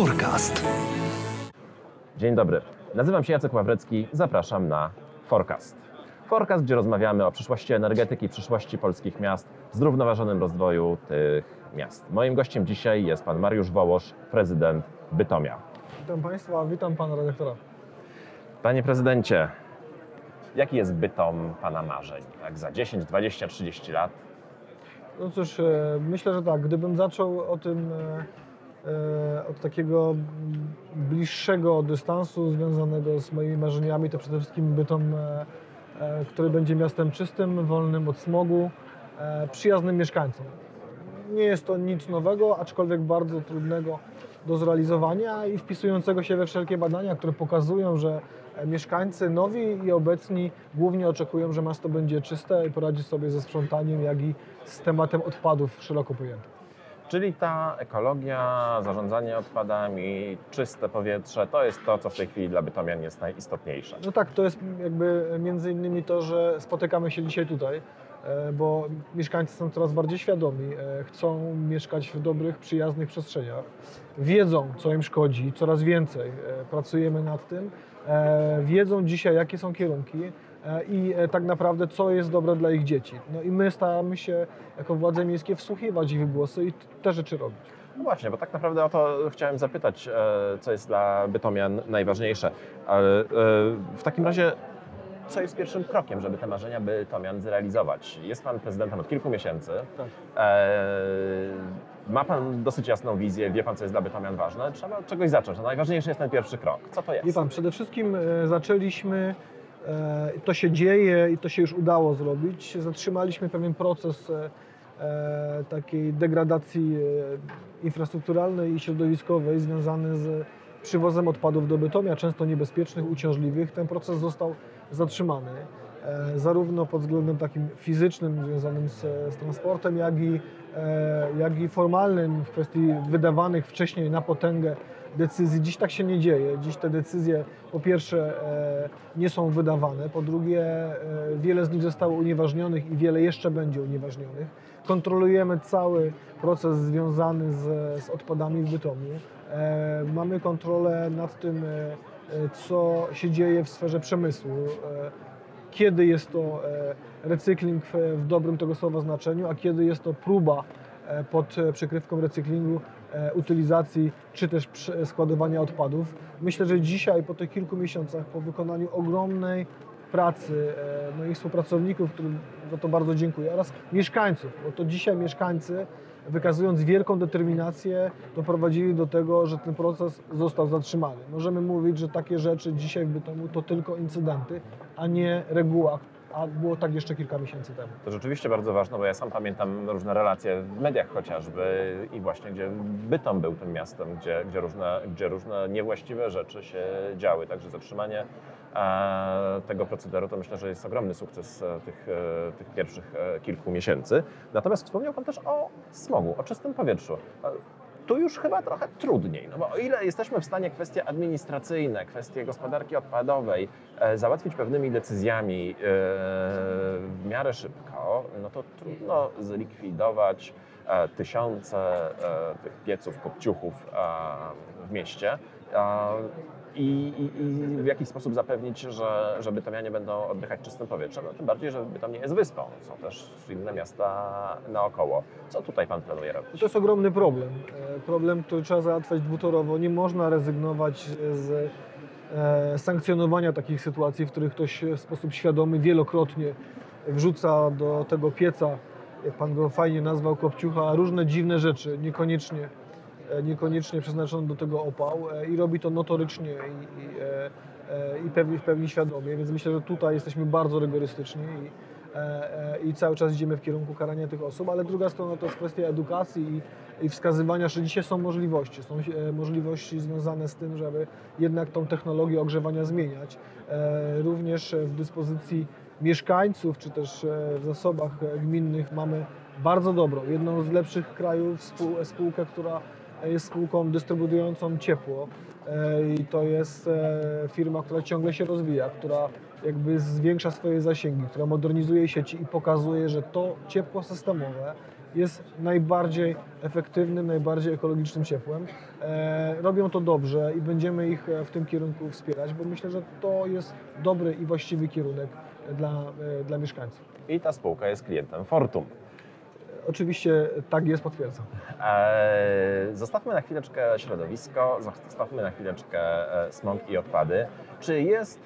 Forecast. Dzień dobry. Nazywam się Jacek Ławrecki. Zapraszam na Forecast. Forecast, gdzie rozmawiamy o przyszłości energetyki, przyszłości polskich miast, zrównoważonym rozwoju tych miast. Moim gościem dzisiaj jest pan Mariusz Wołosz, prezydent Bytomia. Witam Państwa, witam Pana redaktora. Panie prezydencie, jaki jest Bytom pana marzeń? Tak, za 10, 20, 30 lat? No cóż, e, myślę, że tak, gdybym zaczął o tym e, od takiego bliższego dystansu związanego z moimi marzeniami, to przede wszystkim Bytom, e, e, który będzie miastem czystym, wolnym od smogu, e, przyjaznym mieszkańcom. Nie jest to nic nowego, aczkolwiek bardzo trudnego do zrealizowania i wpisującego się we wszelkie badania, które pokazują, że e, mieszkańcy nowi i obecni głównie oczekują, że miasto będzie czyste i poradzi sobie ze sprzątaniem, jak i z tematem odpadów szeroko pojętym. Czyli ta ekologia, zarządzanie odpadami, czyste powietrze, to jest to, co w tej chwili dla Bytomian jest najistotniejsze. No tak, to jest jakby między innymi to, że spotykamy się dzisiaj tutaj, e, bo mieszkańcy są coraz bardziej świadomi, e, chcą mieszkać w dobrych, przyjaznych przestrzeniach, wiedzą, co im szkodzi, coraz więcej e, pracujemy nad tym, wiedzą dzisiaj, jakie są kierunki i e, tak naprawdę, co jest dobre dla ich dzieci. No i my staramy się jako władze miejskie wsłuchiwać ich głosy i te rzeczy robić. No właśnie, bo tak naprawdę o to chciałem zapytać, e, co jest dla Bytomian najważniejsze. Ale e, w takim razie, co jest pierwszym krokiem, żeby te marzenia Bytomian zrealizować? Jest Pan prezydentem od kilku miesięcy. Tak. E, ma Pan dosyć jasną wizję, wie Pan, co jest dla Bytomian ważne. Trzeba od czegoś zacząć. A najważniejszy jest ten pierwszy krok. Co to jest? Wie pan, przede wszystkim e, zaczęliśmy, e, to się dzieje i to się już udało zrobić. Zatrzymaliśmy pewien proces e, e, takiej degradacji e, infrastrukturalnej i środowiskowej związany z przywozem odpadów do Bytomia, często niebezpiecznych, uciążliwych. Ten proces został zatrzymany. E, zarówno pod względem takim fizycznym związanym z, z transportem, jak i, e, jak i formalnym w kwestii wydawanych wcześniej na potęgę decyzji. Dziś tak się nie dzieje. Dziś te decyzje po pierwsze e, nie są wydawane, po drugie e, wiele z nich zostało unieważnionych i wiele jeszcze będzie unieważnionych. Kontrolujemy cały proces związany z, z odpadami w Bytomiu. E, mamy kontrolę nad tym, co się dzieje w sferze przemysłu. Kiedy jest to recykling w, dobrym tego słowa znaczeniu, a kiedy jest to próba pod przykrywką recyklingu, utylizacji czy też składowania odpadów. Myślę, że dzisiaj po tych kilku miesiącach, po wykonaniu ogromnej pracy e, moich współpracowników, którym za to bardzo dziękuję, oraz mieszkańców, bo to dzisiaj mieszkańcy wykazując wielką determinację, doprowadzili do tego, że ten proces został zatrzymany. Możemy mówić, że takie rzeczy dzisiaj w Bytomiu to tylko incydenty, a nie reguła, a było tak jeszcze kilka miesięcy temu. To rzeczywiście bardzo ważne, bo ja sam pamiętam różne relacje w mediach chociażby i właśnie gdzie Bytom był tym miastem, gdzie, gdzie, różne, gdzie różne niewłaściwe rzeczy się działy. Także zatrzymanie e, tego procederu to myślę, że jest ogromny sukces e, tych, e, tych pierwszych kilku miesięcy. Natomiast wspomniał Pan też o smogu, o czystym powietrzu. Tu już chyba trochę trudniej, no bo o ile jesteśmy w stanie kwestie administracyjne, kwestie gospodarki odpadowej e, załatwić pewnymi decyzjami e, w miarę szybko, no to trudno zlikwidować tysiące e, tych pieców, kopciuchów e, w mieście. E, i, i, I w jakiś sposób zapewnić, że, że Bytomianie będą oddychać czystym powietrzem. No, tym bardziej, że Bytom nie jest wyspą. Są też inne miasta naokoło. Co tutaj Pan planuje robić? To jest ogromny problem. E, Problem, który trzeba załatwiać dwutorowo. Nie można rezygnować z e, sankcjonowania takich sytuacji, w których ktoś w sposób świadomy wielokrotnie wrzuca do tego pieca, jak pan go fajnie nazwał, kopciucha, różne dziwne rzeczy, niekoniecznie, e, niekoniecznie przeznaczone do tego opał e, i robi to notorycznie i, i, e, i pewnie, w pełni świadomie, więc myślę, że tutaj jesteśmy bardzo rygorystyczni i, i cały czas idziemy w kierunku karania tych osób, ale druga strona to jest kwestia edukacji i, i wskazywania, że dzisiaj są możliwości. Są możliwości związane z tym, żeby jednak tą technologię ogrzewania zmieniać. Również w dyspozycji mieszkańców, czy też e, w zasobach e, gminnych mamy bardzo dobrą, jedną z lepszych krajów spół- spółkę, która jest spółką dystrybuującą ciepło e, i to jest firma, która ciągle się rozwija, która jakby zwiększa swoje zasięgi, która modernizuje sieci i pokazuje, że to ciepło systemowe jest najbardziej efektywnym, najbardziej ekologicznym ciepłem. Robią to dobrze i będziemy ich w tym kierunku wspierać, bo myślę, że to jest dobry i właściwy kierunek dla, e, dla mieszkańców. I ta spółka jest klientem Fortum. Oczywiście tak jest, potwierdzam. Eee, Zostawmy na chwileczkę środowisko, zostawmy na chwileczkę e, smog i odpady. Czy jest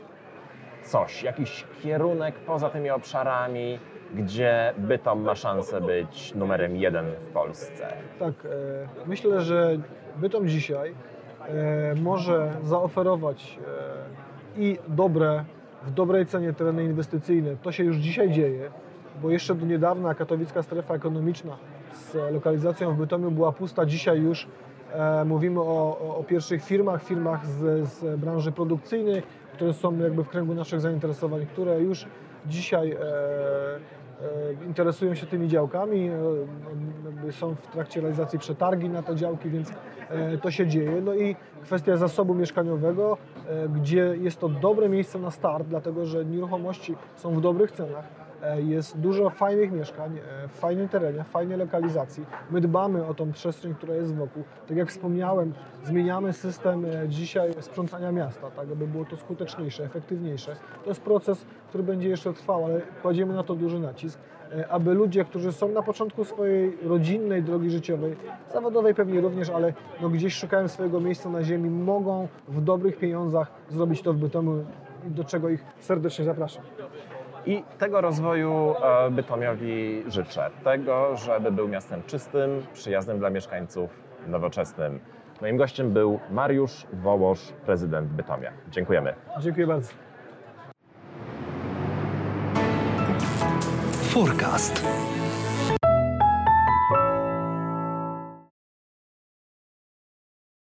coś, jakiś kierunek poza tymi obszarami, gdzie Bytom ma szansę być numerem jeden w Polsce? Tak, e, myślę, że Bytom dzisiaj e, może zaoferować e, i dobre, w dobrej cenie tereny inwestycyjne. To się już dzisiaj dzieje, bo jeszcze do niedawna katowicka strefa ekonomiczna z lokalizacją w Bytomiu była pusta. Dzisiaj już e, mówimy o, o, o pierwszych firmach, firmach z, z branży produkcyjnej, które są jakby w kręgu naszych zainteresowań, które już dzisiaj e, interesują się tymi działkami, e, są w trakcie realizacji przetargi na te działki, więc e, to się dzieje. No i kwestia zasobu mieszkaniowego, e, gdzie jest to dobre miejsce na start, dlatego że nieruchomości są w dobrych cenach. E, Jest dużo fajnych mieszkań, e, w fajnym terenie, w fajnej lokalizacji. My dbamy o tą przestrzeń, która jest wokół. Tak jak wspomniałem, zmieniamy system e, dzisiaj sprzątania miasta, tak aby było to skuteczniejsze, efektywniejsze. To jest proces, który będzie jeszcze trwał, ale kładziemy na to duży nacisk, aby ludzie, którzy są na początku swojej rodzinnej drogi życiowej, zawodowej pewnie również, ale no gdzieś szukają swojego miejsca na ziemi, mogą w dobrych pieniądzach zrobić to w Bytomiu, do czego ich serdecznie zapraszam. I tego rozwoju e, Bytomiowi życzę. Tego, żeby był miastem czystym, przyjaznym dla mieszkańców, nowoczesnym. Moim gościem był Mariusz Wołosz, prezydent Bytomia. Dziękujemy. Dziękuję bardzo. Forecast.